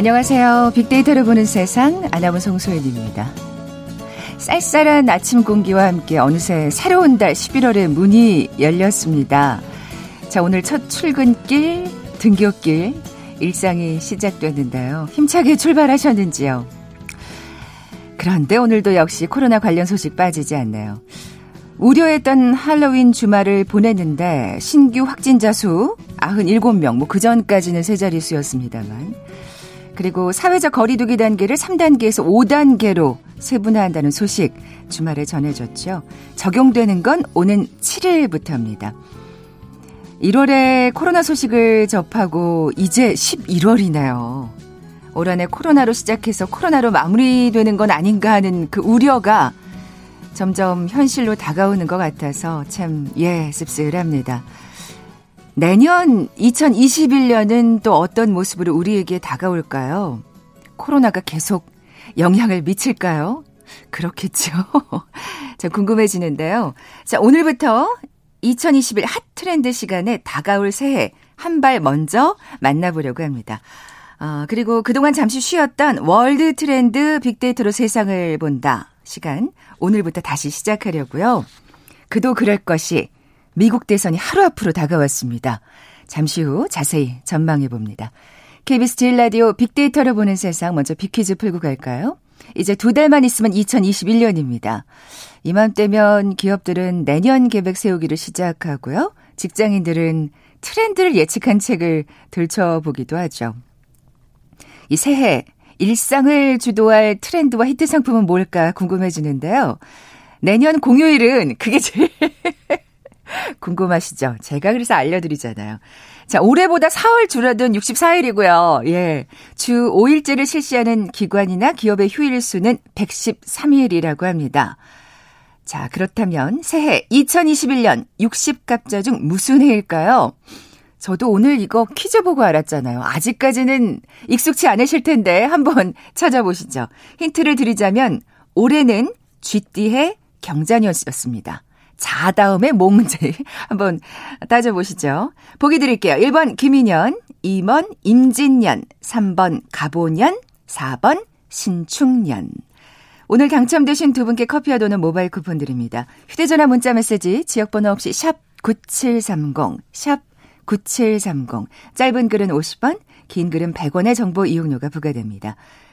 안녕하세요. 빅데이터를 보는 세상 아나운서 송소연입니다. 쌀쌀한 아침 공기와 함께 어느새 새로운 달 11월의 문이 열렸습니다. 자, 오늘 첫 출근길, 등교길, 일상이 시작됐는데요. 힘차게 출발하셨는지요? 그런데 오늘도 역시 코로나 관련 소식 빠지지 않네요. 우려했던 할로윈 주말을 보냈는데 신규 확진자 수 97명, 뭐 그전까지는 세 자릿수였습니다만. 그리고 사회적 거리두기 단계를 3단계에서 5단계로 세분화한다는 소식 주말에 전해졌죠. 적용되는 건 오는 7일부터입니다. 1월에 코로나 소식을 접하고 이제 11월이네요. 올 한해 코로나로 시작해서 코로나로 마무리되는 건 아닌가 하는 그 우려가 점점 현실로 다가오는 것 같아서 참, 예, 씁쓸합니다. 내년 2021년은 또 어떤 모습으로 우리에게 다가올까요? 코로나가 계속 영향을 미칠까요? 그렇겠죠. 자, 궁금해지는데요. 자, 오늘부터 2021 핫 트렌드 시간에 다가올 새해 한 발 먼저 만나보려고 합니다. 어, 그리고 그동안 잠시 쉬었던 월드 트렌드 빅데이터로 세상을 본다 시간 오늘부터 다시 시작하려고요. 그도 그럴 것이 미국 대선이 하루 앞으로 다가왔습니다. 잠시 후 자세히 전망해 봅니다. KBS 제일 라디오 빅데이터를 보는 세상 먼저 빅퀴즈 풀고 갈까요? 이제 두 달만 있으면 2021년입니다. 이맘때면 기업들은 내년 계획 세우기를 시작하고요. 직장인들은 트렌드를 예측한 책을 들춰보기도 하죠. 이 새해 일상을 주도할 트렌드와 히트 상품은 뭘까 궁금해지는데요. 내년 공휴일은 그게 제일 궁금하시죠? 제가 그래서 알려드리잖아요. 자, 올해보다 4월 줄어든 64일이고요. 예. 주 5일제를 실시하는 기관이나 기업의 휴일 수는 113일이라고 합니다. 자, 그렇다면 새해 2021년 60갑자 중 무슨 해일까요? 저도 오늘 이거 퀴즈 보고 알았잖아요. 아직까지는 익숙치 않으실 텐데 한번 찾아보시죠. 힌트를 드리자면 올해는 쥐띠해 경자년이었습니다. 자 다음에 뭐 문제 한번 따져보시죠. 보기 드릴게요. 1번 김인년, 2번 임진년, 3번 가보년, 4번 신축년. 오늘 당첨되신 두 분께 커피와 도는 모바일 쿠폰 드립니다. 휴대전화 문자 메시지 지역번호 없이 샵 9730, 샵 9730. 짧은 글은 50원, 긴 글은 100원의 정보 이용료가 부과됩니다.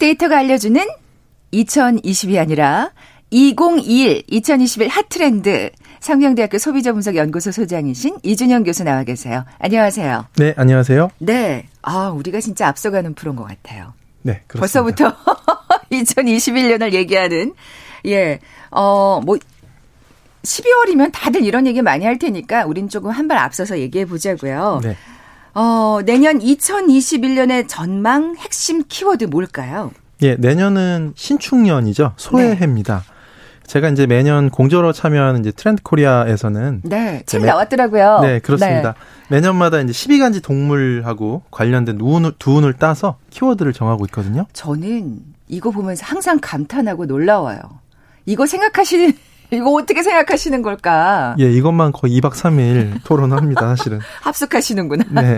빅데이터가 알려주는 2020이 아니라 2021, 2021 핫트렌드 상명대학교 소비자분석연구소 소장이신 이준영 교수 나와 계세요. 안녕하세요. 네, 안녕하세요. 네. 아, 우리가 진짜 앞서가는 프로인 것 같아요. 네, 그렇습니다. 벌써부터 2021년을 얘기하는 예. 어, 뭐 12월이면 다들 이런 얘기 많이 할 테니까 우린 조금 한 발 앞서서 얘기해 보자고요. 네. 어, 내년 2021년의 전망 핵심 키워드 뭘까요? 예, 내년은 신축년이죠. 소해해입니다. 네. 제가 이제 매년 공저로 참여하는 이제 트렌드 코리아에서는 네, 책 매, 나왔더라고요. 네, 그렇습니다. 네. 매년마다 이제 12간지 동물하고 관련된 두운을, 두운을 따서 키워드를 정하고 있거든요. 저는 이거 보면서 항상 감탄하고 놀라워요. 이거 생각하시는 이거 어떻게 생각하시는 걸까? 예, 이것만 거의 2박 3일 토론합니다, 사실은. 합숙하시는구나. 네.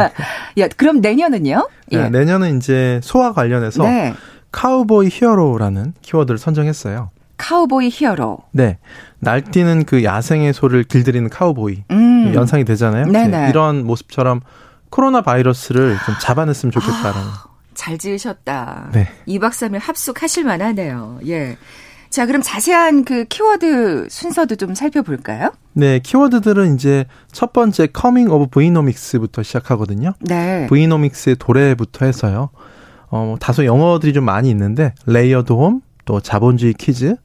야, 그럼 내년은요? 예. 네, 내년은 이제 소와 관련해서 네. 카우보이 히어로라는 키워드를 선정했어요. 카우보이 히어로. 네. 날뛰는 그 야생의 소를 길들이는 카우보이. 음. 연상이 되잖아요. 네네. 네. 이런 모습처럼 코로나 바이러스를 좀 잡아냈으면 좋겠다라는. 아, 잘 지으셨다. 네. 2박 3일 합숙하실 만하네요. 예. 자, 그럼 자세한 그 키워드 순서도 좀 살펴볼까요? 네, 키워드들은 이제 첫 번째 coming of V-nomics부터 시작하거든요. 네. V-nomics의 도래부터 해서요. 어, 다소 영어들이 좀 많이 있는데 layered home, 또 자본주의 kids,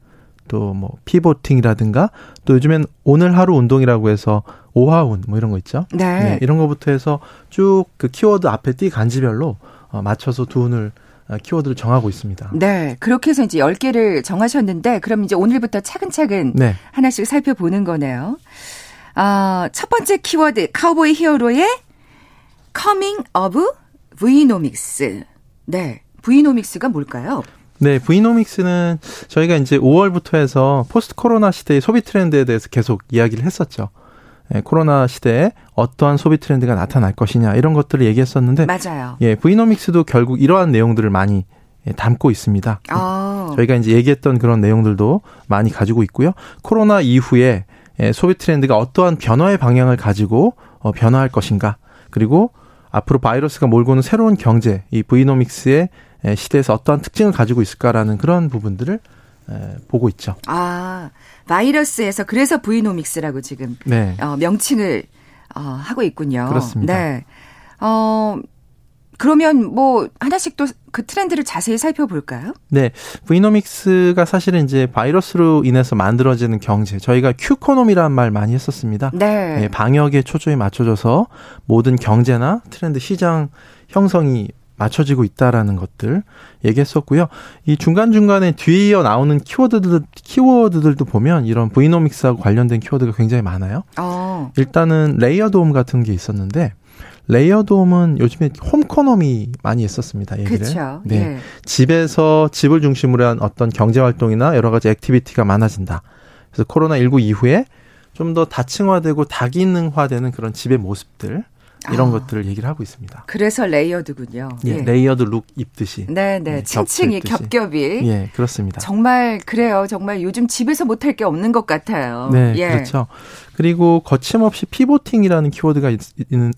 또 뭐 pivoting이라든가 또 요즘엔 오늘 하루 운동이라고 해서 오하운 뭐 이런 거 있죠. 네. 네 이런 거부터 해서 쭉 그 키워드 앞에 띠 간지별로 어, 맞춰서 두운을 어, 키워드를 정하고 있습니다. 네. 그렇게 해서 이제 10개를 정하셨는데 그럼 이제 오늘부터 차근차근 네. 하나씩 살펴보는 거네요. 아, 첫 번째 키워드 Cowboy Hero의 coming of V-nomics. 네. V-nomics가 뭘까요? 네, V-nomics는 저희가 이제 5월부터 해서 post 코로나 시대의 소비 트렌드에 대해서 계속 이야기를 했었죠. 예, 코로나 시대에 어떠한 소비 트렌드가 나타날 것이냐 이런 것들을 얘기했었는데 맞아요. 예, V-nomics도 결국 이러한 내용들을 많이 예, 담고 있습니다. 아. 저희가 이제 얘기했던 그런 내용들도 많이 가지고 있고요. 코로나 이후에 예, 소비 트렌드가 어떠한 변화의 방향을 가지고 어, 변화할 것인가 그리고 앞으로 바이러스가 몰고 오는 새로운 경제 이 브이노믹스의 예, 시대에서 어떠한 특징을 가지고 있을까라는 그런 부분들을 보고 있죠. 아 바이러스에서 그래서 브이노믹스라고 지금 네. 어, 명칭을 어, 하고 있군요. 그렇습니다. 네. 어, 그러면 뭐 하나씩 또 그 트렌드를 자세히 살펴볼까요? 네. V-nomics가 사실은 이제 바이러스로 인해서 만들어지는 경제. 저희가 Q-conomy라는 말 많이 했었습니다. 네. 네 방역에 초점에 맞춰져서 모든 경제나 트렌드 시장 형성이 맞춰지고 있다라는 것들 얘기했었고요. 이 중간중간에 뒤에 이어 나오는 키워드들, 키워드들도 보면 이런 V-nomics하고 관련된 키워드가 굉장히 많아요. 어. 일단은 layered home 같은 게 있었는데, layered home은 요즘에 homeconomy 많이 했었습니다. 얘기를. 그쵸. 네. 예. 집에서 집을 중심으로 한 어떤 경제 활동이나 여러 가지 activity가 많아진다. 그래서 코로나 19 이후에 좀 더 다층화되고 다기능화되는 그런 집의 모습들 이런 아. 것들을 얘기를 하고 있습니다. 그래서 layered군요. 예, 예. layered look 입듯이. 네, 네. 층층이 겹겹이. 예, 그렇습니다. 정말 그래요. 정말 요즘 집에서 못할 게 없는 것 같아요. 네, 예. 그렇죠. 그리고 거침없이 피보팅이라는 키워드가 있,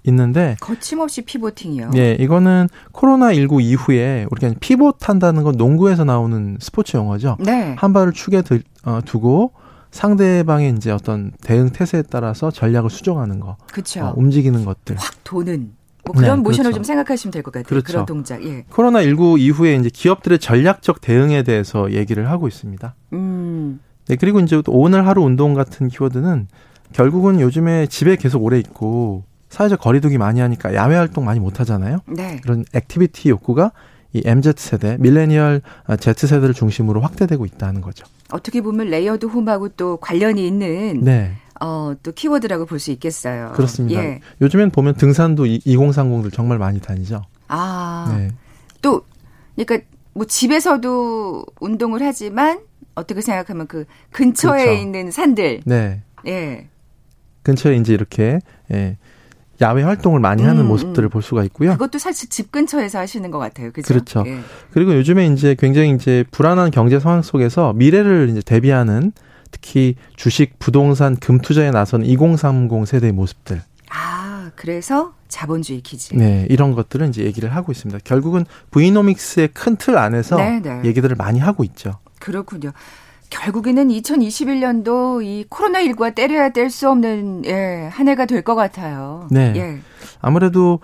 는데 거침없이 피보팅이요. 예, 이거는 코로나 19 이후에 우리가 피봇한다는 건 농구에서 나오는 스포츠 용어죠. 네. 한 발을 축에 들, 어, 두고 상대방의 이제 어떤 대응 태세에 따라서 전략을 수정하는 거, 그렇죠. 어, 움직이는 것들, 확 도는 뭐 그런 네, 모션을 그렇죠. 좀 생각하시면 될 것 같아요. 그렇죠. 그런 동작. 예. 코로나 19 이후에 이제 기업들의 전략적 대응에 대해서 얘기를 하고 있습니다. 음. 네, 그리고 이제 오늘 하루 운동 같은 키워드는 결국은 요즘에 집에 계속 오래 있고 사회적 거리두기 많이 하니까 야외 활동 많이 못 하잖아요. 네. 그런 activity 욕구가 이 MZ 세대, millennial Z 세대를 중심으로 확대되고 있다는 거죠. 어떻게 보면 layered home하고 또 관련이 있는 네. 어, 또 키워드라고 볼 수 있겠어요. 그렇습니다. 예. 요즘엔 보면 등산도 2030들 정말 많이 다니죠. 아. 네. 또 그러니까 뭐 집에서도 운동을 하지만 어떻게 생각하면 그 근처에 그렇죠. 있는 산들. 네. 예. 근처에 이제 이렇게 예. 야외 활동을 많이 하는 음, 모습들을 음. 볼 수가 있고요. 그것도 사실 집 근처에서 하시는 것 같아요. 그죠? 그렇죠. 예. 그리고 요즘에 이제 굉장히 이제 불안한 경제 상황 속에서 미래를 이제 대비하는 특히 주식, 부동산, 금 투자에 나선 2030 세대의 모습들. 아, 그래서 자본주의 기지. 네, 이런 것들은 이제 얘기를 하고 있습니다. 결국은 브이노믹스의 큰 틀 안에서 네네. 네. 얘기들을 많이 하고 있죠. 그렇군요. 결국에는 2021년도 이 코로나19가 때려야 뗄 수 없는 예, 한 해가 될 것 같아요. 네. 예. 아무래도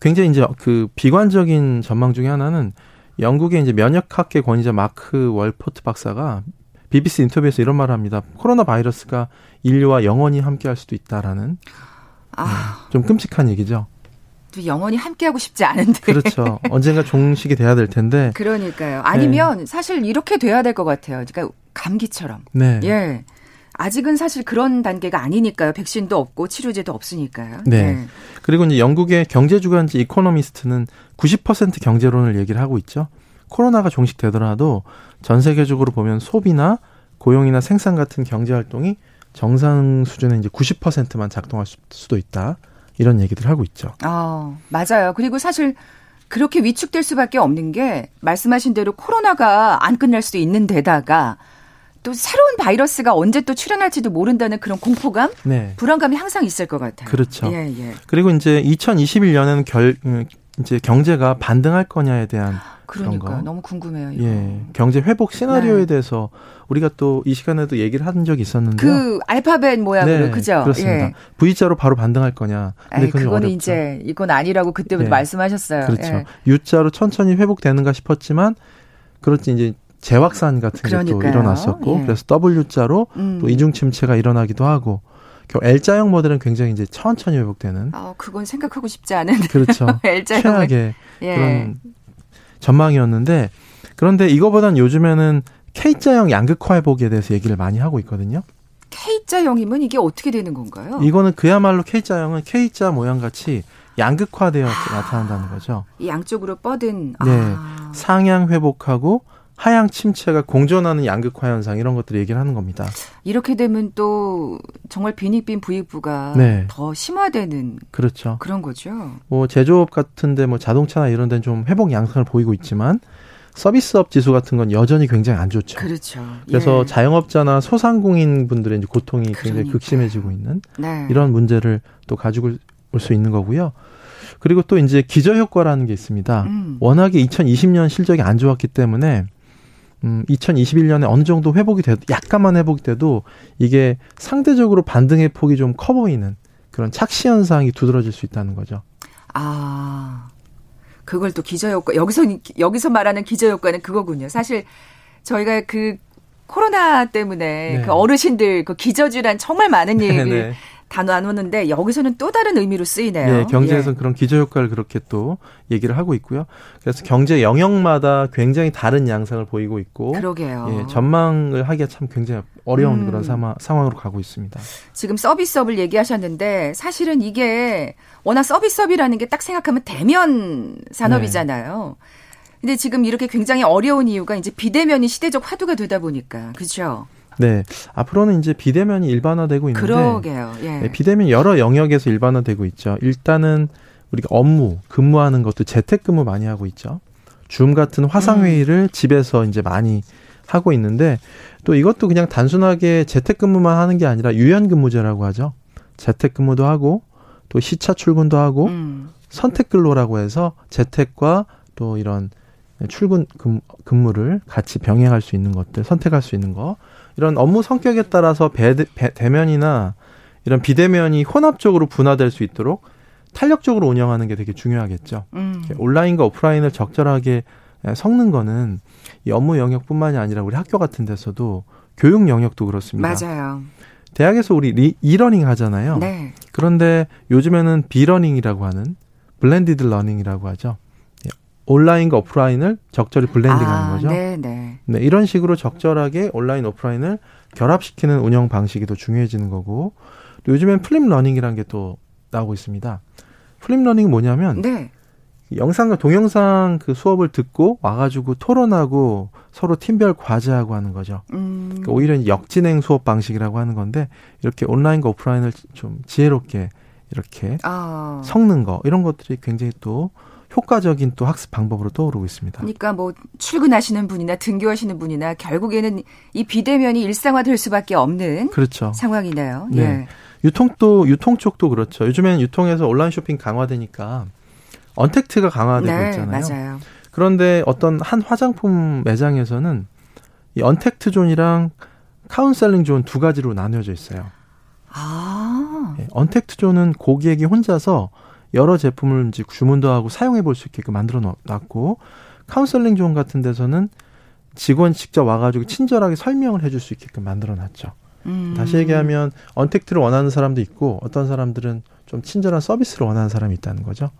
굉장히 이제 그 비관적인 전망 중에 하나는 영국의 이제 면역학계 권위자 마크 월포트 박사가 BBC 인터뷰에서 이런 말을 합니다. 코로나 바이러스가 인류와 영원히 함께 할 수도 있다라는 아. 네, 좀 끔찍한 얘기죠. 영원히 함께하고 싶지 않은데. 그렇죠. 언젠가 종식이 돼야 될 텐데. 그러니까요. 아니면 네. 사실 이렇게 돼야 될 것 같아요. 그러니까 감기처럼. 네. 예. 아직은 사실 그런 단계가 아니니까요. 백신도 없고 치료제도 없으니까요. 네. 네. 그리고 이제 영국의 경제주간지 이코노미스트는 90% 경제론을 얘기를 하고 있죠. 코로나가 종식되더라도 전 세계적으로 보면 소비나 고용이나 생산 같은 경제 활동이 정상 수준의 이제 90%만 작동할 수도 있다. 이런 얘기들 하고 있죠. 아, 맞아요. 그리고 사실 그렇게 위축될 수밖에 없는 게 말씀하신 대로 코로나가 안 끝날 수도 있는 데다가 또 새로운 바이러스가 언제 또 출현할지도 모른다는 그런 공포감, 네. 불안감이 항상 있을 것 같아요. 그렇죠. 예, 예. 그리고 이제 2021년에는 결 음, 이제 경제가 반등할 거냐에 대한 그러니까 너무 궁금해요. 이거. 예, 경제 회복 시나리오에 네. 대해서 우리가 또 이 시간에도 얘기를 한 적이 있었는데요. 그 알파벳 모양으로 네, 그죠? 그렇습니다. 예. V자로 바로 반등할 거냐? 근데 그건 어렵죠. 이제 이건 아니라고 그때부터 네. 말씀하셨어요. 그렇죠. 예. U자로 천천히 회복되는가 싶었지만 그렇지 이제 재확산 같은 게또 일어났었고 예. 그래서 W자로 음. 또 이중 침체가 일어나기도 하고 L자형 모델은 굉장히 이제 천천히 회복되는. 아, 그건 생각하고 싶지 않은. 그렇죠. L자형. 최악의 예. 그런 전망이었는데 그런데 이거보단 요즘에는 K자형 양극화 회복에 대해서 얘기를 많이 하고 있거든요. K자형이면 이게 어떻게 되는 건가요? 이거는 그야말로 K자형은 K자 모양 같이 양극화되어 아, 나타난다는 거죠. 양쪽으로 뻗은. 네. 아. 상향 회복하고 하향 침체가 공존하는 양극화 현상 이런 것들을 얘기를 하는 겁니다. 이렇게 되면 또 정말 빈익빈 부익부가 네. 더 심화되는 그렇죠. 그런 거죠. 뭐 제조업 같은데 뭐 자동차나 이런 데는 좀 회복 양상을 보이고 있지만 서비스업 지수 같은 건 여전히 굉장히 안 좋죠. 그렇죠. 그래서 예. 자영업자나 소상공인 분들의 이제 고통이 그러니까. 굉장히 극심해지고 있는 네. 이런 문제를 또 가지고 올 수 있는 거고요. 그리고 또 이제 기저 효과라는 게 있습니다. 음. 워낙에 2020년 실적이 안 좋았기 때문에 음, 2021년에 어느 정도 회복이 돼도 약간만 회복이 돼도 이게 상대적으로 반등의 폭이 좀 커 보이는 그런 착시 현상이 두드러질 수 있다는 거죠. 아. 그걸 또 기저효과 여기서 여기서 말하는 기저효과는 그거군요. 사실 저희가 그 코로나 때문에 네. 그 어르신들 그 기저질환 정말 많은 네, 얘기를 네. 다 나누는데 여기서는 또 다른 의미로 쓰이네요. 네, 경제에서는 예. 그런 기저 효과를 그렇게 또 얘기를 하고 있고요. 그래서 경제 영역마다 굉장히 다른 양상을 보이고 있고, 그러게요. 예, 전망을 하기가 참 굉장히 어려운 음. 그런 상황, 상황으로 가고 있습니다. 지금 서비스업을 얘기하셨는데 사실은 이게 워낙 서비스업이라는 게 딱 생각하면 대면 산업이잖아요. 네. 근데 지금 이렇게 굉장히 어려운 이유가 이제 비대면이 시대적 화두가 되다 보니까 그렇죠. 네. 앞으로는 이제 비대면이 일반화되고 있는데 그러게요. 예. 네, 비대면 여러 영역에서 일반화되고 있죠. 일단은 우리가 업무, 근무하는 것도 재택근무 많이 하고 있죠. 줌 같은 화상 회의를 음. 집에서 이제 많이 하고 있는데 또 이것도 그냥 단순하게 재택근무만 하는 게 아니라 유연근무제라고 하죠. 재택근무도 하고 또 시차 출근도 하고 음. 선택근로라고 해서 재택과 또 이런 출근 근무를 같이 병행할 수 있는 것들 선택할 수 있는 거 이런 업무 성격에 따라서 배, 배, 대면이나 이런 비대면이 혼합적으로 분화될 수 있도록 탄력적으로 운영하는 게 되게 중요하겠죠. 음. 온라인과 오프라인을 적절하게 섞는 거는 이 업무 영역뿐만이 아니라 우리 학교 같은 데서도 교육 영역도 그렇습니다. 맞아요. 대학에서 우리 리, e-learning 하잖아요. 네. 그런데 요즘에는 b-learning이라고 하는 blended learning이라고 하죠. 온라인과 오프라인을 적절히 blending하는 아, 거죠. 네, 네. 네, 이런 식으로 적절하게 온라인 오프라인을 결합시키는 운영 방식이 더 중요해지는 거고 또 요즘엔 flip learning이라는 게 또 나오고 있습니다. flip learning이 뭐냐면 네. 영상과 동영상 그 수업을 듣고 와가지고 토론하고 서로 팀별 과제하고 하는 거죠. 음. 그러니까 오히려 역진행 수업 방식이라고 하는 건데 이렇게 온라인과 오프라인을 좀 지혜롭게 이렇게 아. 섞는 거 이런 것들이 굉장히 또 효과적인 또 학습 방법으로 떠오르고 있습니다. 그러니까 뭐 출근하시는 분이나 등교하시는 분이나 결국에는 이 비대면이 일상화될 수밖에 없는 그렇죠. 상황이네요. 네. 예. 유통도 유통 쪽도 그렇죠. 요즘에는 유통에서 온라인 쇼핑 강화되니까 untact가 강화되고 네, 있잖아요. 맞아요. 그런데 어떤 한 화장품 매장에서는 이 untact zone이랑 counseling zone 두 가지로 나뉘어져 있어요. 아. 네, untact zone은 고객이 혼자서 여러 제품을 이제 주문도 하고 사용해 볼 수 있게끔 만들어 놨고 counseling zone 같은 데서는 직원 직접 와가지고 친절하게 설명을 해줄 수 있게끔 만들어 놨죠. 음. 다시 얘기하면 untact를 원하는 사람도 있고 어떤 사람들은 좀 친절한 서비스를 원하는 사람이 있다는 거죠.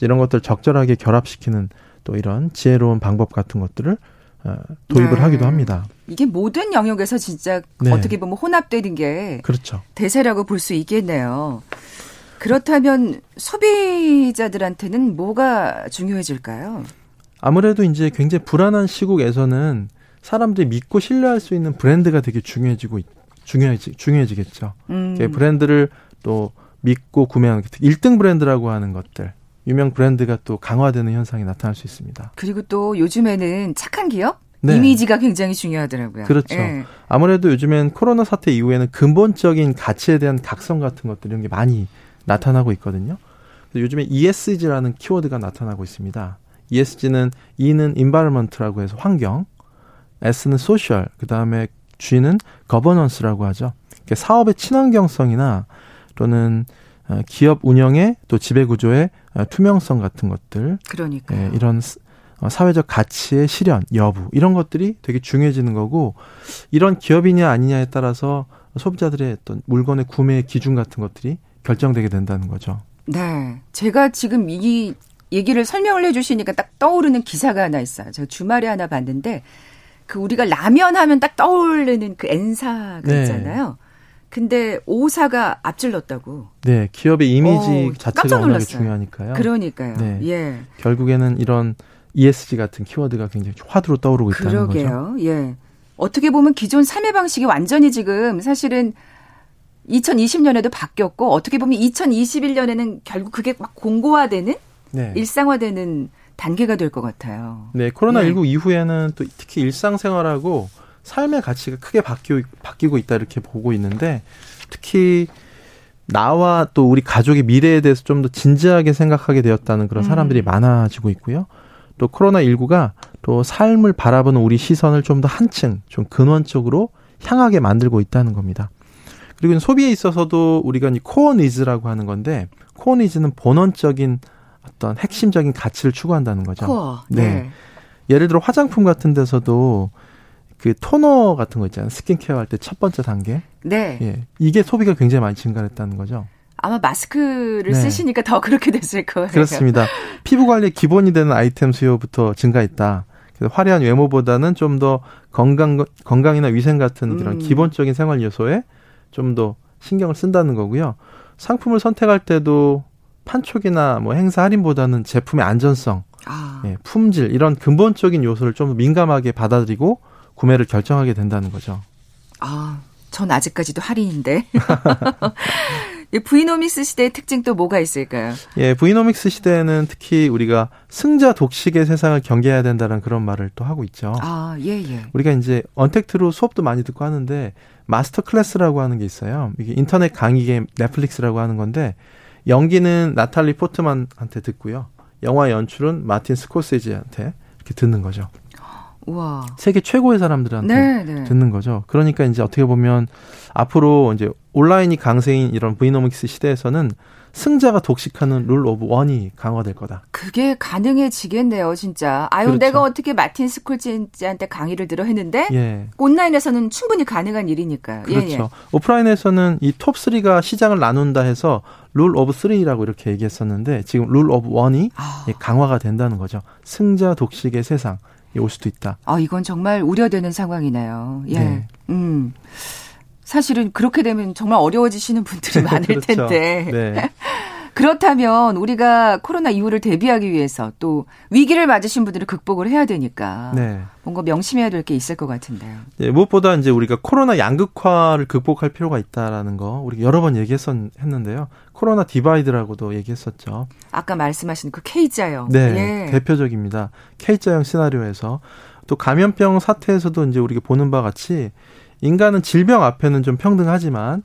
이런 것들 적절하게 결합시키는 또 이런 지혜로운 방법 같은 것들을 어, 도입을 네. 하기도 합니다. 이게 모든 영역에서 진짜 네. 어떻게 보면 혼합되는 게 그렇죠. 대세라고 볼 수 있겠네요. 그렇다면 소비자들한테는 뭐가 중요해질까요? 아무래도 이제 굉장히 불안한 시국에서는 사람들이 믿고 신뢰할 수 있는 브랜드가 되게 중요해지고 중요해지 중요해지겠죠. 음. 브랜드를 또 믿고 구매하는 1등 브랜드라고 하는 것들 유명 브랜드가 또 강화되는 현상이 나타날 수 있습니다. 그리고 또 요즘에는 착한 기업 네. 이미지가 굉장히 중요하더라고요. 그렇죠. 네. 아무래도 요즘엔 코로나 사태 이후에는 근본적인 가치에 대한 각성 같은 것들 이런 게 많이 나타나고 있거든요. 요즘에 ESG라는 키워드가 나타나고 있습니다. ESG는 E는 environment라고 해서 환경, S는 social, 그 다음에 G는 governance라고 하죠. 사업의 친환경성이나 또는 어, 기업 운영의 또 지배 구조의 어, 투명성 같은 것들, 그러니까 예, 이런 어, 사회적 가치의 실현 여부 이런 것들이 되게 중요해지는 거고 이런 기업이냐 아니냐에 따라서 소비자들의 어떤 물건의 구매 기준 같은 것들이 결정되게 된다는 거죠. 네. 제가 지금 이 얘기를 설명을 해주시니까 딱 떠오르는 기사가 하나 있어요. 제가 주말에 하나 봤는데 그 우리가 라면 하면 딱 떠오르는 그 N사가 네. 있잖아요. 근데 오사가 앞질렀다고. 네, 기업의 이미지 어, 자체가 워낙 중요하니까요. 그러니까요. 네. 예. 결국에는 이런 ESG 같은 키워드가 굉장히 화두로 떠오르고 있다는 그러게요. 거죠. 예. 어떻게 보면 기존 삶의 방식이 완전히 지금 사실은 2020년에도 바뀌었고 어떻게 보면 2021년에는 결국 그게 막 공고화되는 네. 일상화되는 단계가 될 것 같아요. 네, 코로나19 네. 이후에는 또 특히 일상생활하고 삶의 가치가 크게 바뀌고, 바뀌고 있다 이렇게 보고 있는데 특히 나와 또 우리 가족의 미래에 대해서 좀 더 진지하게 생각하게 되었다는 그런 사람들이 음. 많아지고 있고요. 또 코로나19가 또 삶을 바라보는 우리 시선을 좀 더 한층 좀 근원적으로 향하게 만들고 있다는 겁니다. 그리고 소비에 있어서도 우리가 이 core needs라고 하는 건데 core needs는 본원적인 어떤 핵심적인 가치를 추구한다는 거죠. core. 네. 네. 예를 들어 화장품 같은 데서도 그 토너 같은 거 있잖아요. 스킨케어 할 때 첫 번째 단계. 네. 예. 이게 소비가 굉장히 많이 증가했다는 거죠. 아마 마스크를 네. 쓰시니까 더 그렇게 됐을 거예요. 그렇습니다. 피부 관리에 기본이 되는 아이템 수요부터 증가했다. 그래서 화려한 외모보다는 좀 더 건강 건강이나 위생 같은 그런 음. 기본적인 생활 요소에 좀 더 신경을 쓴다는 거고요. 상품을 선택할 때도 판촉이나 뭐 행사 할인보다는 제품의 안전성, 아. 예, 품질 이런 근본적인 요소를 좀 민감하게 받아들이고 구매를 결정하게 된다는 거죠. 아, 전 아직까지도 할인인데. 브이노믹스 시대의 특징 또 뭐가 있을까요? 예, V-nomics 시대에는 특히 우리가 승자 독식의 세상을 경계해야 된다는 그런 말을 또 하고 있죠. 아, 예, 예. 우리가 이제 untact로 수업도 많이 듣고 하는데 마스터 클래스라고 하는 게 있어요. 이게 인터넷 강의계 넷플릭스라고 하는 건데 연기는 나탈리 포트만한테 듣고요. 영화 연출은 마틴 스코세지한테 이렇게 듣는 거죠. 우와. 세계 최고의 사람들한테 네, 네. 듣는 거죠. 그러니까 이제 어떻게 보면 앞으로 이제 온라인이 강세인 이런 V-nomics 시대에서는 승자가 독식하는 rule of one이 강화될 거다. 그게 가능해지겠네요, 진짜. 아유, 그렇죠. 내가 어떻게 마틴 스코세지한테 강의를 들어 했는데 예. 온라인에서는 충분히 가능한 일이니까요. 그렇죠. 예, 예. 오프라인에서는 이 톱 3가 시장을 나눈다 해서 rule of 3라고 이렇게 얘기했었는데 지금 rule of one이 아. 강화가 된다는 거죠. 승자 독식의 세상. 올 수도 있다. 아, 이건 정말 우려되는 상황이네요. 예. 네. 음. 사실은 그렇게 되면 정말 어려워지시는 분들이 많을 그렇죠. 텐데. 네. 그렇다면 우리가 코로나 이후를 대비하기 위해서 또 위기를 맞으신 분들을 극복을 해야 되니까 네. 뭔가 명심해야 될 게 있을 것 같은데요. 네, 무엇보다 이제 우리가 코로나 양극화를 극복할 필요가 있다라는 거 우리 여러 번 얘기했었는데요. 코로나 divide라고도 얘기했었죠. 아까 말씀하신 그 K자형. 네, 예. 대표적입니다. K자형 시나리오에서 또 감염병 사태에서도 이제 우리가 보는 바 같이 인간은 질병 앞에는 좀 평등하지만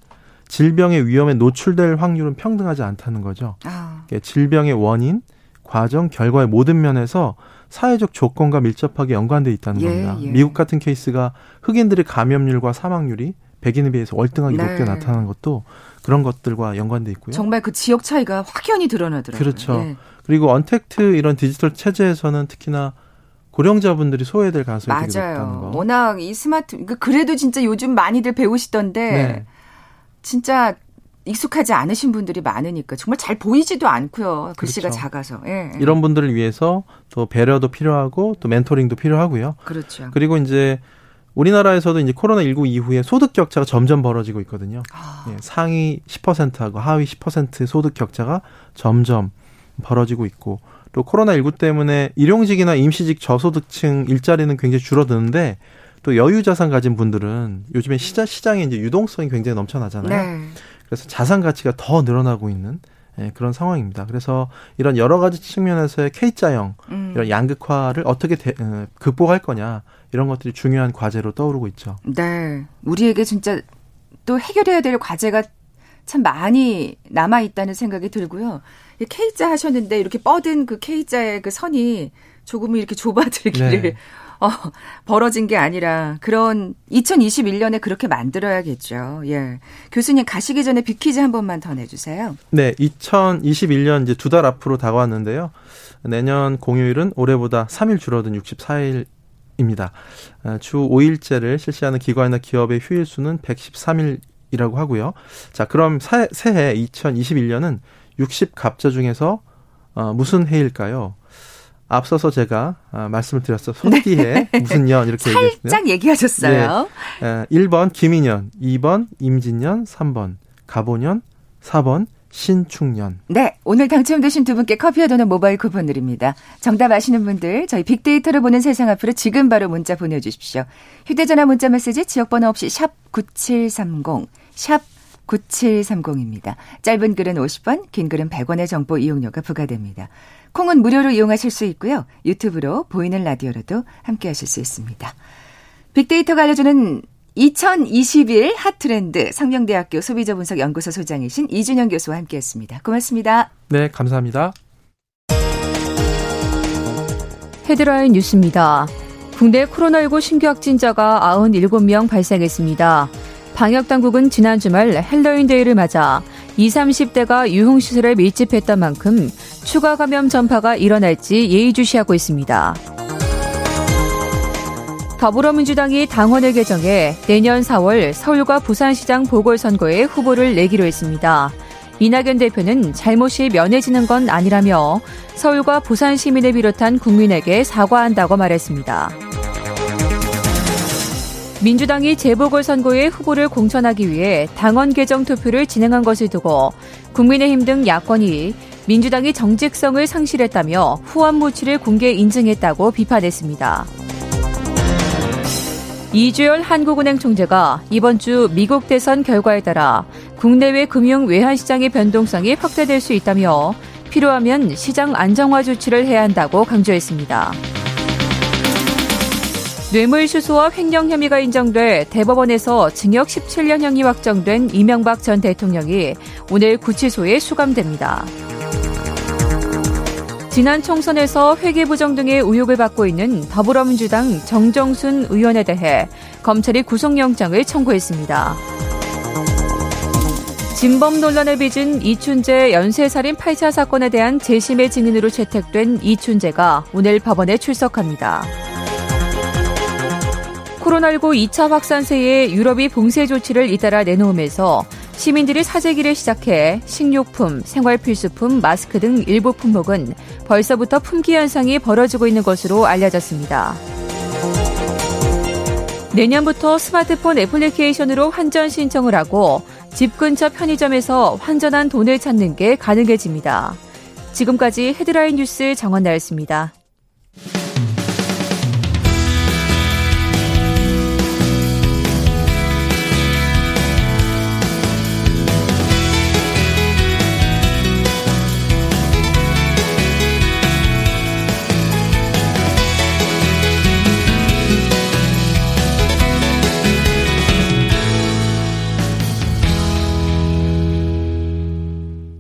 질병의 위험에 노출될 확률은 평등하지 않다는 거죠. 아. 질병의 원인, 과정, 결과의 모든 면에서 사회적 조건과 밀접하게 연관돼 있다는 예, 겁니다. 예. 미국 같은 케이스가 흑인들의 감염률과 사망률이 백인에 비해서 월등하게 네. 높게 나타나는 것도 그런 것들과 연관돼 있고요. 정말 그 지역 차이가 확연히 드러나더라고요. 그렇죠. 예. 그리고 언택트 이런 디지털 체제에서는 특히나 고령자분들이 소외될 가능성이 맞아요. 되게 높다는 거. 워낙 이 스마트 그러니까 그래도 진짜 요즘 많이들 배우시던데 네. 진짜 익숙하지 않으신 분들이 많으니까 정말 잘 보이지도 않고요. 글씨가 그렇죠. 작아서. 예, 예. 이런 분들을 위해서 또 배려도 필요하고 또 멘토링도 필요하고요. 그렇죠. 그리고 이제 우리나라에서도 이제 코로나 19 이후에 소득 격차가 점점 벌어지고 있거든요. 아. 예, 상위 10%하고 하위 10%의 소득 격차가 점점 벌어지고 있고 또 코로나 19 때문에 일용직이나 임시직 저소득층 일자리는 굉장히 줄어드는데 또 여유 자산 가진 분들은 요즘에 시장 시장에 이제 유동성이 굉장히 넘쳐나잖아요. 네. 그래서 자산 가치가 더 늘어나고 있는 예, 그런 상황입니다. 그래서 이런 여러 가지 측면에서의 K자형 음. 이런 양극화를 어떻게 대, 어, 극복할 거냐 이런 것들이 중요한 과제로 떠오르고 있죠. 네, 우리에게 진짜 또 해결해야 될 과제가 참 많이 남아 있다는 생각이 들고요. K자 하셨는데 이렇게 뻗은 그 K자의 그 선이 조금 이렇게 좁아들기를 네. 어, 벌어진 게 아니라 그런 2021년에 그렇게 만들어야겠죠. 예. 교수님 가시기 전에 빅퀴즈 한 번만 더 내주세요. 네, 2021년 이제 두 달 앞으로 다가왔는데요. 내년 공휴일은 올해보다 3일 줄어든 64일 입니다. 아, 주 5일제를 실시하는 기관이나 기업의 휴일 수는 113일이라고 하고요. 자, 그럼 사, 새해 2021년은 60갑자 중에서 어, 무슨 해일까요? 앞서서 제가 아, 말씀을 드렸어. 소띠해 네. 무슨 년 이렇게 얘기했어요. 살짝 얘기하셨어요. 네. 1번 김인년, 2번 임진년, 3번 가보년, 4번 신축년. 네, 오늘 당첨되신 두 분께 커피와 도는 모바일 쿠폰 드립니다. 정답 아시는 분들 저희 빅데이터를 보는 세상 앞으로 지금 바로 문자 보내주십시오. 휴대전화 문자 메시지 지역번호 없이 샵 9730, 샵 9730입니다. 짧은 글은 50원, 긴 글은 100원의 정보 이용료가 부과됩니다. 콩은 무료로 이용하실 수 있고요. 유튜브로 보이는 라디오로도 함께 하실 수 있습니다. 빅데이터가 알려주는 2021 핫트렌드 상명대학교 소비자 분석 연구소 소장이신 이준영 교수와 함께 했습니다. 고맙습니다. 네, 감사합니다. 헤드라인 뉴스입니다. 국내 코로나19 신규 확진자가 97명 발생했습니다. 방역당국은 지난 주말 헬로윈데이를 맞아 20, 30대가 유흥시설에 밀집했던 만큼 추가 감염 전파가 일어날지 예의주시하고 있습니다. 더불어민주당이 당헌을 개정해 내년 4월 서울과 부산시장 보궐선거에 후보를 내기로 했습니다. 이낙연 대표는 잘못이 면해지는 건 아니라며 서울과 부산 시민을 비롯한 국민에게 사과한다고 말했습니다. 민주당이 재보궐선거에 후보를 공천하기 위해 당원 개정 투표를 진행한 것을 두고 국민의힘 등 야권이 민주당이 정직성을 상실했다며 후원 무치를 공개 인증했다고 비판했습니다. 이주열 한국은행 총재가 이번 주 미국 대선 결과에 따라 국내외 금융 외환시장의 변동성이 확대될 수 있다며 필요하면 시장 안정화 조치를 해야 한다고 강조했습니다. 뇌물수수와 횡령 혐의가 인정돼 대법원에서 징역 17년형이 확정된 이명박 전 대통령이 오늘 구치소에 수감됩니다. 지난 총선에서 회계부정 등의 의혹을 받고 있는 더불어민주당 정정순 의원에 대해 검찰이 구속영장을 청구했습니다. 진범 논란을 빚은 이춘재 연쇄살인 8차 사건에 대한 재심의 증인으로 채택된 이춘재가 오늘 법원에 출석합니다. 코로나19 2차 확산세에 유럽이 봉쇄 조치를 잇따라 내놓으면서 시민들이 사재기를 시작해 식료품, 생활필수품, 마스크 등 일부 품목은 벌써부터 품귀 현상이 벌어지고 있는 것으로 알려졌습니다. 내년부터 스마트폰 애플리케이션으로 환전 신청을 하고 집 근처 편의점에서 환전한 돈을 찾는 게 가능해집니다. 지금까지 헤드라인 뉴스 정원 나였습니다.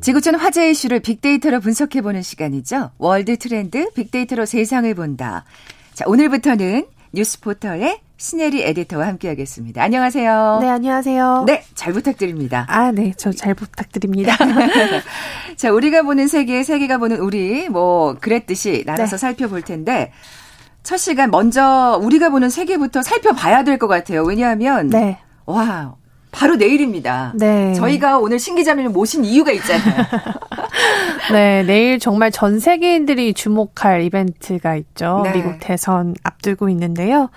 지구촌 화제 이슈를 빅데이터로 분석해보는 시간이죠. 월드 트렌드 빅데이터로 세상을 본다. 자, 오늘부터는 뉴스포털의 신혜리 에디터와 함께하겠습니다. 안녕하세요. 네, 안녕하세요. 네, 잘 부탁드립니다. 아, 네, 저 잘 부탁드립니다. 자, 우리가 보는 세계, 세계가 보는 우리, 뭐, 그랬듯이 나눠서 네. 살펴볼 텐데, 첫 시간 먼저 우리가 보는 세계부터 살펴봐야 될 것 같아요. 왜냐하면, 네. 와, 바로 내일입니다. 네. 저희가 오늘 신 기자님을 모신 이유가 있잖아요. 네, 내일 정말 전 세계인들이 주목할 이벤트가 있죠. 네. 미국 대선 앞두고 있는데요.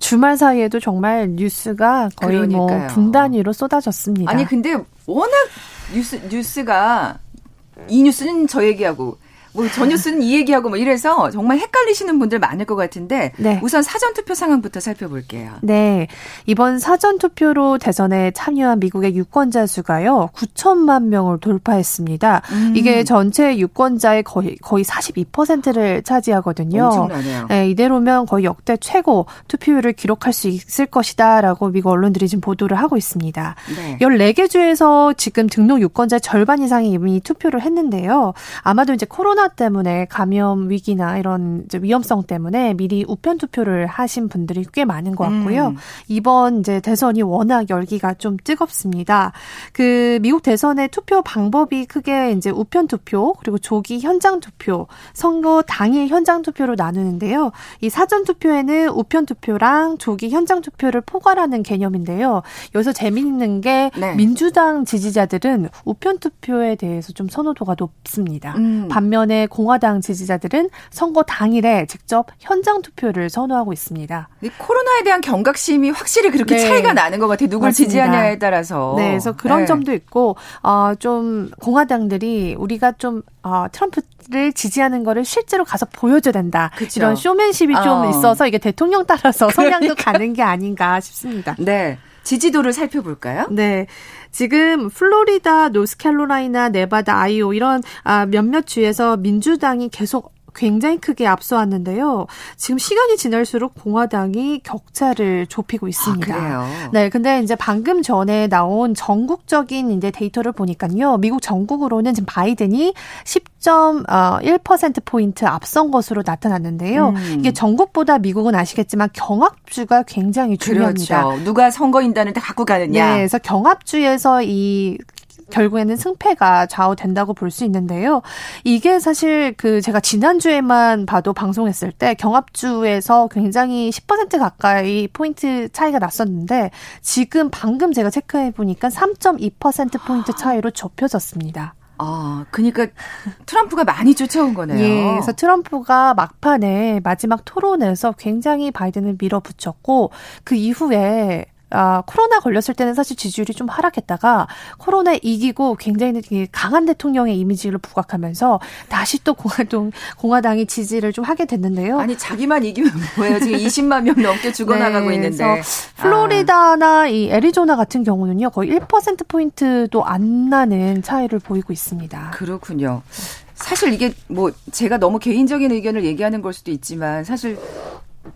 주말 사이에도 정말 뉴스가 거의 뭐 그러니까요. 뭐 분단위로 쏟아졌습니다. 아니 근데 워낙 뉴스 뉴스가 이 뉴스는 저 얘기하고 뭐저 뉴스는 이 얘기하고 뭐 이래서 정말 헷갈리시는 분들 많을 것 같은데 네. 우선 사전 투표 상황부터 살펴볼게요. 네. 이번 사전 투표로 대선에 참여한 미국의 유권자 수가요. 9천만 명을 돌파했습니다. 음. 이게 전체 유권자의 거의 거의 42%를 차지하거든요. 엄청나네요. 네, 이대로면 거의 역대 최고 투표율을 기록할 수 있을 것이다라고 미국 언론들이 지금 보도를 하고 있습니다. 네. 14개 주에서 지금 등록 유권자 절반 이상이 이미 투표를 했는데요. 아마도 이제 코로나 코로나 때문에 감염 위기나 이런 위험성 때문에 미리 우편 투표를 하신 분들이 꽤 많은 것 같고요. 음. 이번 이제 대선이 워낙 열기가 좀 뜨겁습니다. 그 미국 대선의 투표 방법이 크게 이제 우편 투표 그리고 조기 현장 투표, 선거 당일 현장 투표로 나누는데요. 이 사전 투표에는 우편 투표랑 조기 현장 투표를 포괄하는 개념인데요. 여기서 재미있는 게 네. 민주당 지지자들은 우편 투표에 대해서 좀 선호도가 높습니다. 음. 반면 에 공화당 지지자들은 선거 당일에 직접 현장 투표를 선호하고 있습니다. 코로나에 대한 경각심이 확실히 그렇게 네. 차이가 나는 것 같아요. 누굴 맞습니다. 지지하냐에 따라서. 네, 그래서 그런 네. 점도 있고 어, 좀 공화당들이 우리가 좀 어, 트럼프를 지지하는 거를 실제로 가서 보여줘야 된다. 그쵸. 이런 쇼맨십이 어. 좀 있어서 이게 대통령 따라서 성향도 그러니까. 가는 게 아닌가 싶습니다. 네. 지지도를 살펴볼까요? 네. 지금 플로리다, 노스캐롤라이나, 네바다, 아이오 이런 아, 몇몇 주에서 민주당이 계속 굉장히 크게 앞서왔는데요. 지금 시간이 지날수록 공화당이 격차를 좁히고 있습니다. 아, 네, 근데 이제 방금 전에 나온 전국적인 이제 데이터를 보니까요. 미국 전국으로는 지금 바이든이 10.1% 어, 포인트 앞선 것으로 나타났는데요. 음. 이게 전국보다 미국은 아시겠지만 경합주가 굉장히 중요합니다. 그렇죠. 누가 선거인단을 다 갖고 가느냐. 네, 그래서 경합주에서 이 결국에는 승패가 좌우된다고 볼 수 있는데요. 이게 사실 그 제가 지난주에만 봐도 방송했을 때 경합주에서 굉장히 10% 가까이 포인트 차이가 났었는데 지금 방금 제가 체크해 보니까 3.2% 포인트 차이로 좁혀졌습니다. 아, 그러니까 트럼프가 많이 쫓아온 거네요. 예, 그래서 트럼프가 막판에 마지막 토론에서 굉장히 바이든을 밀어붙였고 그 이후에 아, 코로나 걸렸을 때는 사실 지지율이 좀 하락했다가 코로나 이기고 굉장히 강한 대통령의 이미지를 부각하면서 다시 또 공화당 공화당이 지지를 좀 하게 됐는데요. 아니 자기만 이기면 뭐예요? 지금 20만 명 넘게 죽어나가고 네, 있는데. 플로리다나 아. 이 애리조나 같은 경우는요 거의 1% 포인트도 안 나는 차이를 보이고 있습니다. 그렇군요. 사실 이게 뭐 제가 너무 개인적인 의견을 얘기하는 걸 수도 있지만 사실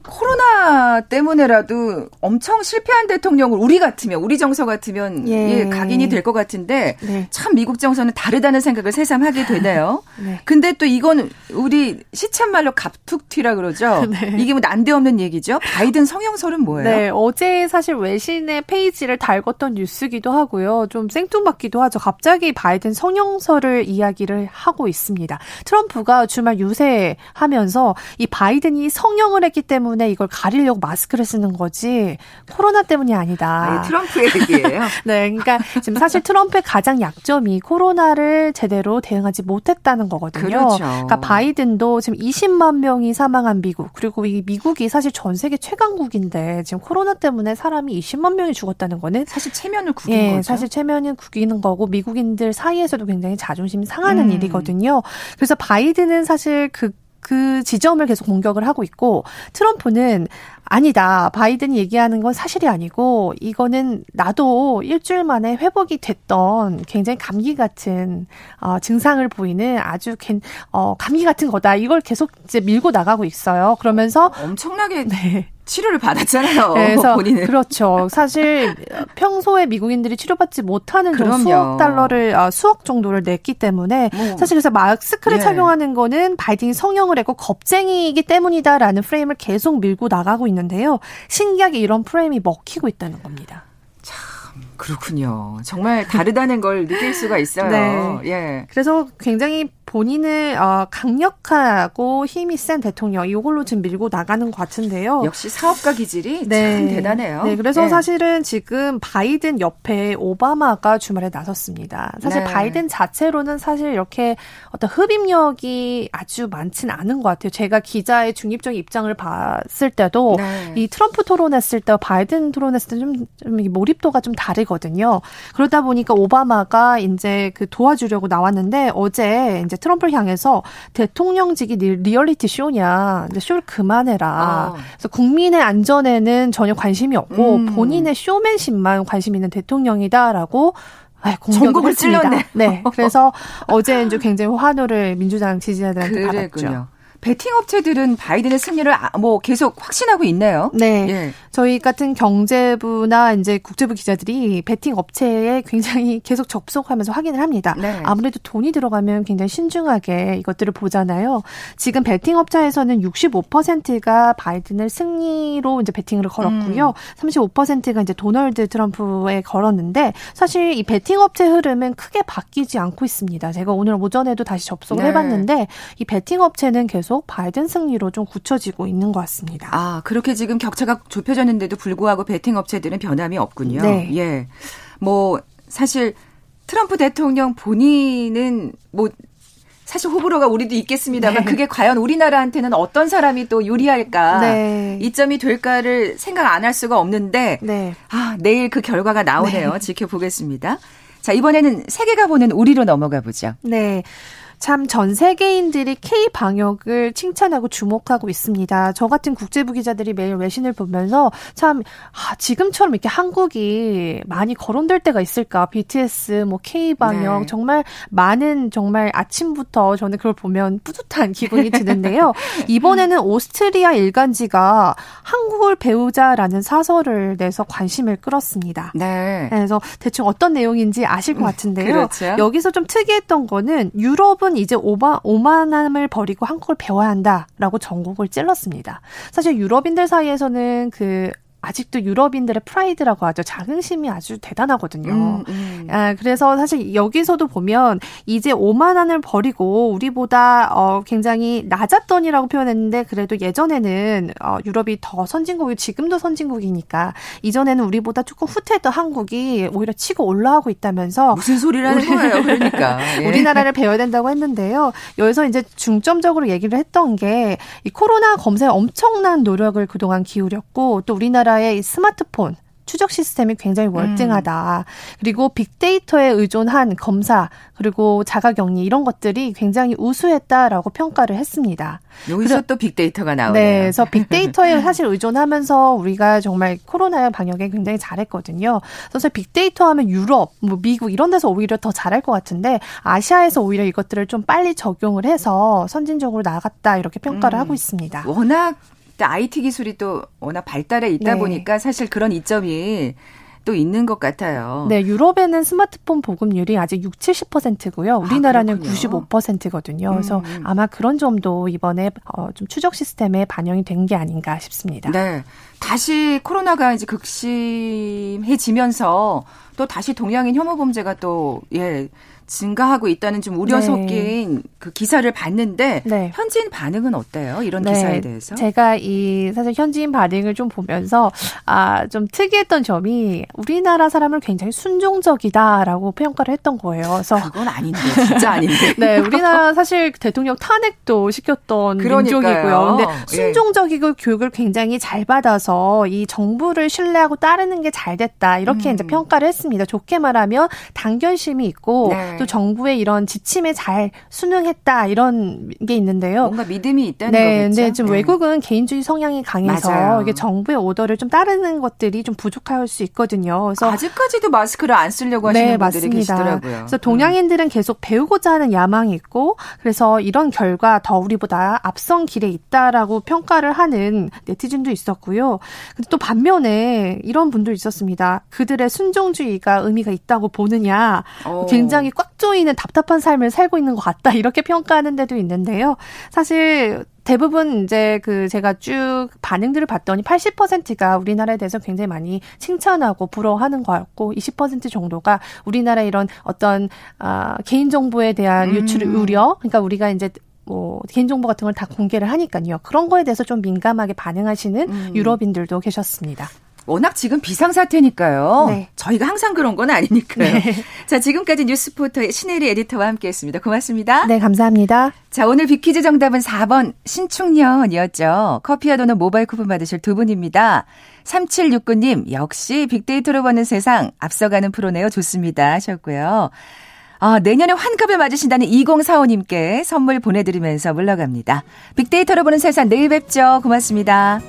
코로나 때문에라도 엄청 실패한 대통령을 우리 같으면 우리 정서 같으면 예, 예 각인이 될 것 같은데 네. 참 미국 정서는 다르다는 생각을 새삼 하게 되네요. 네. 근데 또 이건 우리 시쳇말로 갑툭튀라 그러죠. 네. 이게 뭐 난데없는 얘기죠. 바이든 성형설은 뭐예요? 네, 어제 사실 외신의 페이지를 달궜던 뉴스기도 하고요. 좀 생뚱맞기도 하죠. 갑자기 바이든 성형설을 이야기를 하고 있습니다. 트럼프가 주말 유세하면서 이 바이든이 성형을 했기 때문에 때문에 이걸 가리려고 마스크를 쓰는 거지 코로나 때문이 아니다. 아, 트럼프의 얘기예요. 네, 그러니까 지금 사실 트럼프의 가장 약점이 코로나를 제대로 대응하지 못했다는 거거든요. 그렇죠. 그러니까 바이든도 지금 20만 명이 사망한 미국 그리고 이 미국이 사실 전 세계 최강국인데 지금 코로나 때문에 사람이 20만 명이 죽었다는 거는 사실 체면을 구긴 예, 거죠. 사실 체면을 구기는 거고 미국인들 사이에서도 굉장히 자존심 상하는 음. 일이거든요. 그래서 바이든은 사실 그 그 지점을 계속 공격을 하고 있고 트럼프는 아니다. 바이든이 얘기하는 건 사실이 아니고 이거는 나도 일주일 만에 회복이 됐던 굉장히 감기 같은 어, 증상을 보이는 아주 개, 어, 감기 같은 거다. 이걸 계속 이제 밀고 나가고 있어요. 그러면서 엄청나게 네. 치료를 받았잖아요. 네, 그래서 본인은. 그렇죠. 사실 평소에 미국인들이 치료받지 못하는 수억 달러를 아, 수억 정도를 냈기 때문에 뭐. 사실 그래서 마스크를 예. 착용하는 거는 바이든이 성형을 했고 겁쟁이이기 때문이다라는 프레임을 계속 밀고 나가고 있는데요. 신기하게 이런 프레임이 먹히고 있다는 겁니다. 참 그렇군요. 정말 다르다는 걸 느낄 수가 있어요. 네. 예. 그래서 굉장히 본인을 어, 강력하고 힘이 센 대통령 이걸로 지금 밀고 나가는 것 같은데요. 역시 사업가 기질이 네. 참 대단해요. 네, 그래서 네. 사실은 지금 바이든 옆에 오바마가 주말에 나섰습니다. 사실 네. 바이든 자체로는 사실 이렇게 어떤 흡입력이 아주 많지는 않은 것 같아요. 제가 기자의 중립적인 입장을 봤을 때도 네. 이 트럼프 토론했을 때 바이든 토론했을 때 좀 좀 몰입도가 좀 다르거든요. 그러다 보니까 오바마가 이제 그 도와주려고 나왔는데 어제 이제 트럼프를 향해서 대통령직이 리얼리티 쇼냐. 이제 쇼를 그만해라. 아. 그래서 국민의 안전에는 전혀 관심이 없고 음. 본인의 쇼맨십만 관심 있는 대통령이다라고 아, 정곡을 찔렀네. 네. 그래서 어제 이제 굉장히 환호를 민주당 지지자들한테 그랬군요. 받았죠. 베팅 업체들은 바이든의 승리를 아, 뭐 계속 확신하고 있네요. 네. 예. 저희 같은 경제부나 이제 국제부 기자들이 베팅 업체에 굉장히 계속 접속하면서 확인을 합니다. 네. 아무래도 돈이 들어가면 굉장히 신중하게 이것들을 보잖아요. 지금 베팅 업체에서는 65%가 바이든을 승리로 이제 베팅을 걸었고요. 음. 35%가 이제 도널드 트럼프에 걸었는데 사실 이 베팅 업체 흐름은 크게 바뀌지 않고 있습니다. 제가 오늘 오전에도 다시 접속을 네. 해봤는데 이 베팅 업체는 계속 바이든 승리로 좀 굳혀지고 있는 것 같습니다. 아 그렇게 지금 격차가 좁혀졌는데도 불구하고 베팅 업체들은 변함이 없군요. 네. 예. 뭐 사실 트럼프 대통령 본인은 뭐 사실 호불호가 우리도 있겠습니다만 네. 그게 과연 우리나라한테는 어떤 사람이 또 유리할까 네. 이점이 될까를 생각 안 할 수가 없는데 네. 아 내일 그 결과가 나오네요. 네. 지켜보겠습니다. 자 이번에는 세계가 보는 우리로 넘어가 보죠. 네. 참 전 세계인들이 K 방역을 칭찬하고 주목하고 있습니다. 저 같은 국제부 기자들이 매일 외신을 보면서 참 아, 지금처럼 이렇게 한국이 많이 거론될 때가 있을까? BTS, 뭐 K 방역 네. 정말 많은 정말 아침부터 저는 그걸 보면 뿌듯한 기분이 드는데요. 이번에는 오스트리아 일간지가 한국을 배우자라는 사설을 내서 관심을 끌었습니다. 네. 그래서 대충 어떤 내용인지 아실 것 음, 같은데요. 그렇죠. 여기서 좀 특이했던 거는 유럽은 한국은 이제 오바, 오만함을 버리고 한국을 배워야 한다라고 전국을 찔렀습니다. 사실 유럽인들 사이에서는 그 아직도 유럽인들의 프라이드라고 하죠. 자긍심이 아주 대단하거든요. 음, 음. 아, 그래서 사실 여기서도 보면 이제 오만원을 버리고 우리보다 어, 굉장히 낮았던이라고 표현했는데 그래도 예전에는 어, 유럽이 더 선진국이 지금도 선진국이니까 이전에는 우리보다 조금 후퇴했던 한국이 오히려 치고 올라가고 있다면서 무슨 소리라는 거예요. 그러니까 예. 우리나라를 배워야 된다고 했는데요. 여기서 이제 중점적으로 얘기를 했던 게 이 코로나 검사에 엄청난 노력을 그동안 기울였고 또 우리나라 우리나라의 스마트폰 추적 시스템이 굉장히 월등하다. 음. 그리고 빅데이터에 의존한 검사 그리고 자가격리 이런 것들이 굉장히 우수했다라고 평가를 했습니다. 여기서 또 빅데이터가 나오네요. 네, 그래서 빅데이터에 사실 의존하면서 우리가 정말 코로나 방역에 굉장히 잘했거든요. 그래서 빅데이터 하면 유럽, 뭐 미국 이런 데서 오히려 더 잘할 것 같은데 아시아에서 오히려 이것들을 좀 빨리 적용을 해서 선진적으로 나갔다 이렇게 평가를 음. 하고 있습니다. 워낙 IT 기술이 또 워낙 발달해 있다 네. 보니까 사실 그런 이점이 또 있는 것 같아요. 네, 유럽에는 스마트폰 보급률이 아직 6, 70%고요. 우리나라는 아, 95%거든요. 음. 그래서 아마 그런 점도 이번에 어, 좀 추적 시스템에 반영이 된 게 아닌가 싶습니다. 네. 다시 코로나가 이제 극심해지면서 또 다시 동양인 혐오 범죄가 또 예, 증가하고 있다는 좀 우려 네. 섞인 네. 그 기사를 봤는데 네. 현지인 반응은 어때요? 이런 네. 기사에 대해서? 제가 이 사실 현지인 반응을 좀 보면서 아 좀 특이했던 점이 우리나라 사람을 굉장히 순종적이다라고 평가를 했던 거예요. 그래서 그건 아닌데 진짜 아닌데. 네, 우리나라 사실 대통령 탄핵도 시켰던 그러니까요. 민족이고요. 근데 예. 순종적이고 예. 교육을 굉장히 잘 받아서 이 정부를 신뢰하고 따르는 게 잘 됐다 이렇게 음. 이제 평가를 했습니다. 좋게 말하면 당견심이 있고. 네. 또 정부의 이런 지침에 잘 순응했다 이런 게 있는데요. 뭔가 믿음이 있다는 네, 거겠죠. 근데 좀 네. 외국은 개인주의 성향이 강해서 맞아요. 이게 정부의 오더를 좀 따르는 것들이 좀 부족할 수 있거든요. 그래서 아직까지도 마스크를 안 쓰려고 하시는 네, 분들이 맞습니다. 계시더라고요. 그래서 동양인들은 계속 배우고자 하는 야망이 있고 그래서 이런 결과 더 우리보다 앞선 길에 있다라고 평가를 하는 네티즌도 있었고요. 근데 또 반면에 이런 분도 있었습니다. 그들의 순종주의가 의미가 있다고 보느냐. 오. 굉장히 꽉꽉 조이는 답답한 삶을 살고 있는 것 같다. 이렇게 평가하는 데도 있는데요. 사실 대부분 이제 그 제가 쭉 반응들을 봤더니 80%가 우리나라에 대해서 굉장히 많이 칭찬하고 부러워하는 거였고 20% 정도가 우리나라 이런 어떤 아 개인 정보에 대한 유출 음. 우려 그러니까 우리가 이제 뭐 개인정보 같은 걸 다 공개를 하니까요. 그런 거에 대해서 좀 민감하게 반응하시는 음. 유럽인들도 계셨습니다. 워낙 지금 비상사태니까요. 네. 저희가 항상 그런 건 아니니까요. 네. 자, 지금까지 뉴스포터의 신혜리 에디터와 함께 했습니다. 고맙습니다. 네, 감사합니다. 자, 오늘 비퀴즈 정답은 4번 신축년이었죠. 커피와 도는 모바일 쿠폰 받으실 두 분입니다. 3769님, 역시 빅데이터로 보는 세상 앞서가는 프로네요. 좋습니다. 하셨고요. 아, 내년에 환갑을 맞으신다는 2045님께 선물 보내드리면서 물러갑니다. 빅데이터로 보는 세상 내일 뵙죠. 고맙습니다.